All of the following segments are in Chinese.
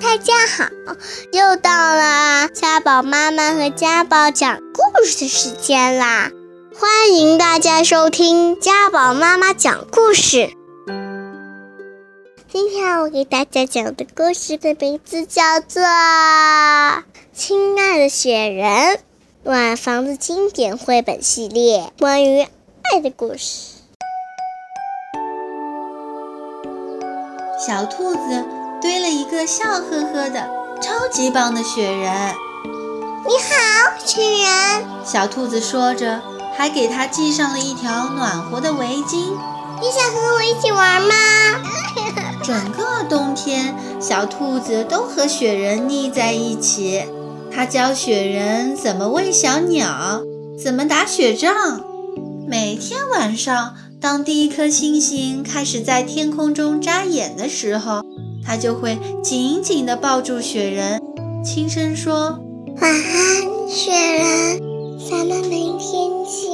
大家好，又到了家宝妈妈和家宝讲故事的时间啦！欢迎大家收听家宝妈妈讲故事。今天我给大家讲的故事的名字叫做《亲爱的雪人》，暖房子经典绘本系列，关于爱的故事。小兔子堆了一个笑呵呵的、超级棒的雪人。你好，雪人。小兔子说着，还给它系上了一条暖和的围巾。你想和我一起玩吗？整个冬天，小兔子都和雪人腻在一起。它教雪人怎么喂小鸟，怎么打雪仗。每天晚上。当第一颗星星开始在天空中眨眼的时候，它就会紧紧地抱住雪人，轻声说：“晚安，雪人，咱们明天见。”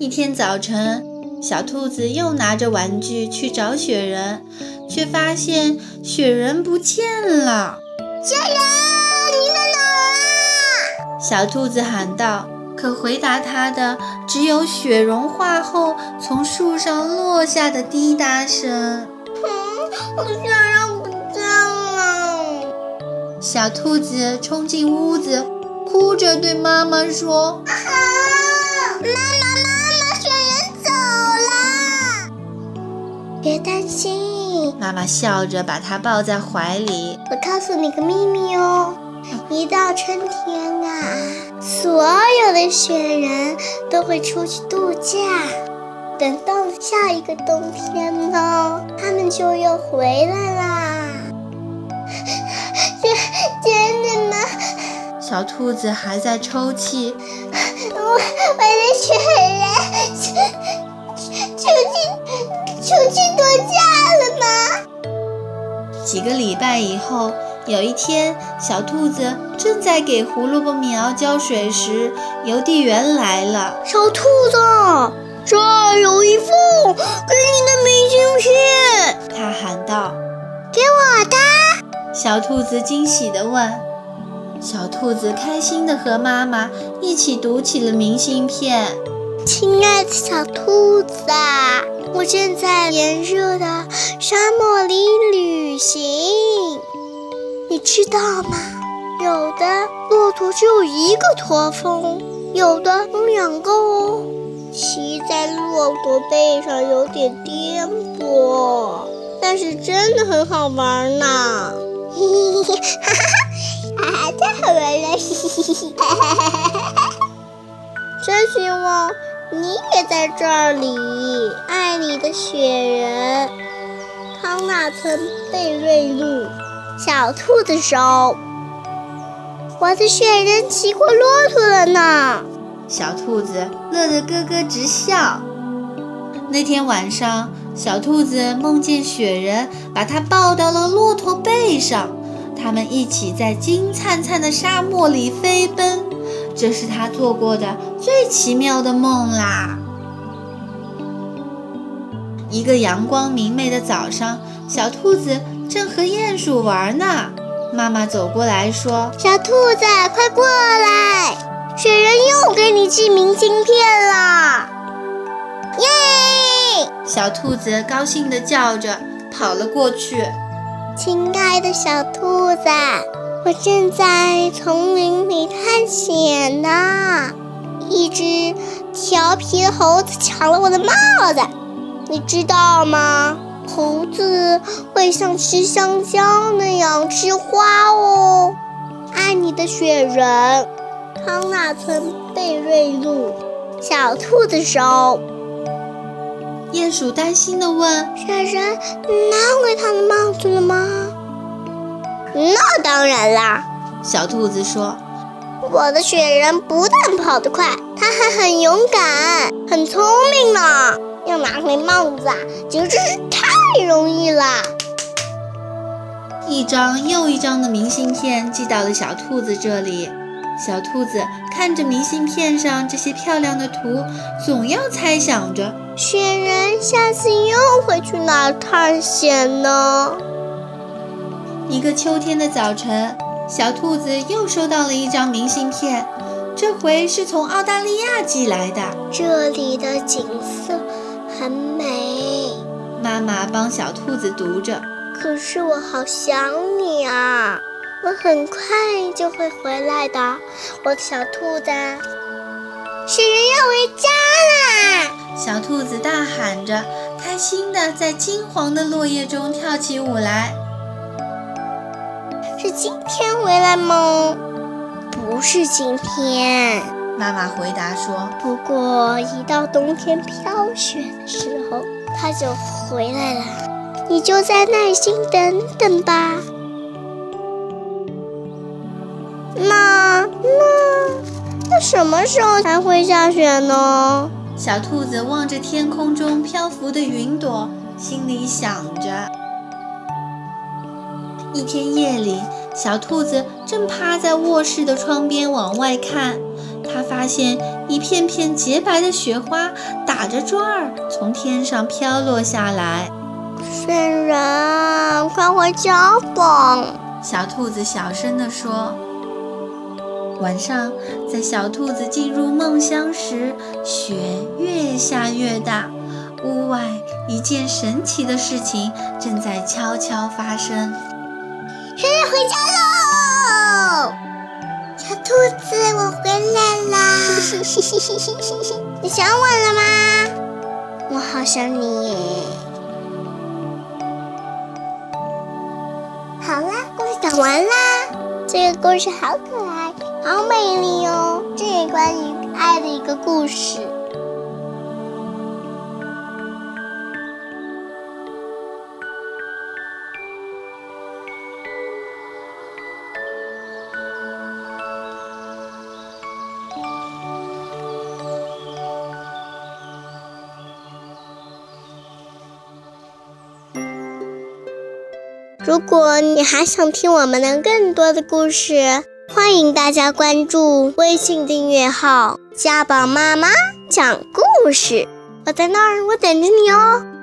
一天早晨，小兔子又拿着玩具去找雪人，却发现雪人不见了。雪人，你在哪儿啊？小兔子喊道。可回答他的只有雪融化后从树上落下的滴答声。嗯，我的雪人不见了。小兔子冲进屋子，哭着对妈妈说：“妈妈，妈妈，雪人走了。别担心。”妈妈笑着把它抱在怀里。我告诉你个秘密哦，一到春天啊。所有的雪人都会出去度假，等到下一个冬天呢，他们就又回来啦。真真的吗？小兔子还在抽泣。我我的雪人出去出去度假了吗？几个礼拜以后。有一天，小兔子正在给胡萝卜苗浇水时，邮递员来了。小兔子，这儿有一封给你的明信片，他喊道：“给我的。”小兔子惊喜地问。小兔子开心地和妈妈一起读起了明信片。亲爱的小兔子，啊我正在炎热的沙漠里旅行。你知道吗？有的骆驼只有一个驼峰，有的有两个哦。骑在骆驼背上有点颠簸，但是真的很好玩呢。嘿嘿嘿，哈哈哈！太好玩了，嘿嘿嘿，哈哈哈哈哈！真希望你也在这里，爱你的雪人，康纳村贝瑞路。小兔子说：“我的雪人骑过骆驼了呢。”小兔子乐得咯咯直笑。那天晚上，小兔子梦见雪人把它抱到了骆驼背上，他们一起在金灿灿的沙漠里飞奔。这是他做过的最奇妙的梦啦！一个阳光明媚的早上，小兔子。正和鼹鼠玩呢，妈妈走过来说：“小兔子，快过来，雪人又给你寄明信片了。”耶！小兔子高兴地叫着跑了过去。亲爱的小兔子，我正在丛林里探险呢。一只调皮的猴子抢了我的帽子，你知道吗？猴子会像吃香蕉那样吃花哦。爱你的雪人，康纳村贝瑞路。小兔子说。鼹鼠担心地问：“雪人拿回他的帽子了吗？”“那当然啦。”小兔子说。“我的雪人不但跑得快，他还很勇敢，很聪明呢。要拿回帽子啊，简直是太……”太容易了！一张又一张的明信片寄到了小兔子这里。小兔子看着明信片上这些漂亮的图，总要猜想着：雪人下次又会去哪儿探险呢？一个秋天的早晨，小兔子又收到了一张明信片，这回是从澳大利亚寄来的。这里的景色很美，妈妈帮小兔子读着。可是我好想你啊！我很快就会回来的，我的小兔子。雪人要回家啦！小兔子大喊着，开心的在金黄的落叶中跳起舞来。是今天回来吗？不是今天，妈妈回答说。不过一到冬天飘雪的时候，它就回来了。你就再耐心等等吧。什么时候才会下雪呢？小兔子望着天空中漂浮的云朵，心里想着。一天夜里，小兔子正趴在卧室的窗边往外看，它发现一片片洁白的雪花打着转儿从天上飘落下来。雪人，快回家吧！小兔子小声地说。晚上，在小兔子进入梦乡时，雪越下越大，屋外一件神奇的事情正在悄悄发生。生日回家喽！小兔子，我回来啦！你想我了吗？我好想你。好啦，故事讲完啦。这个故事好可爱，好美丽哦！这也关于爱的一个故事。如果你还想听我们的更多的故事，欢迎大家关注微信订阅号“家宝妈妈讲故事”。我在那儿，我等着你哦。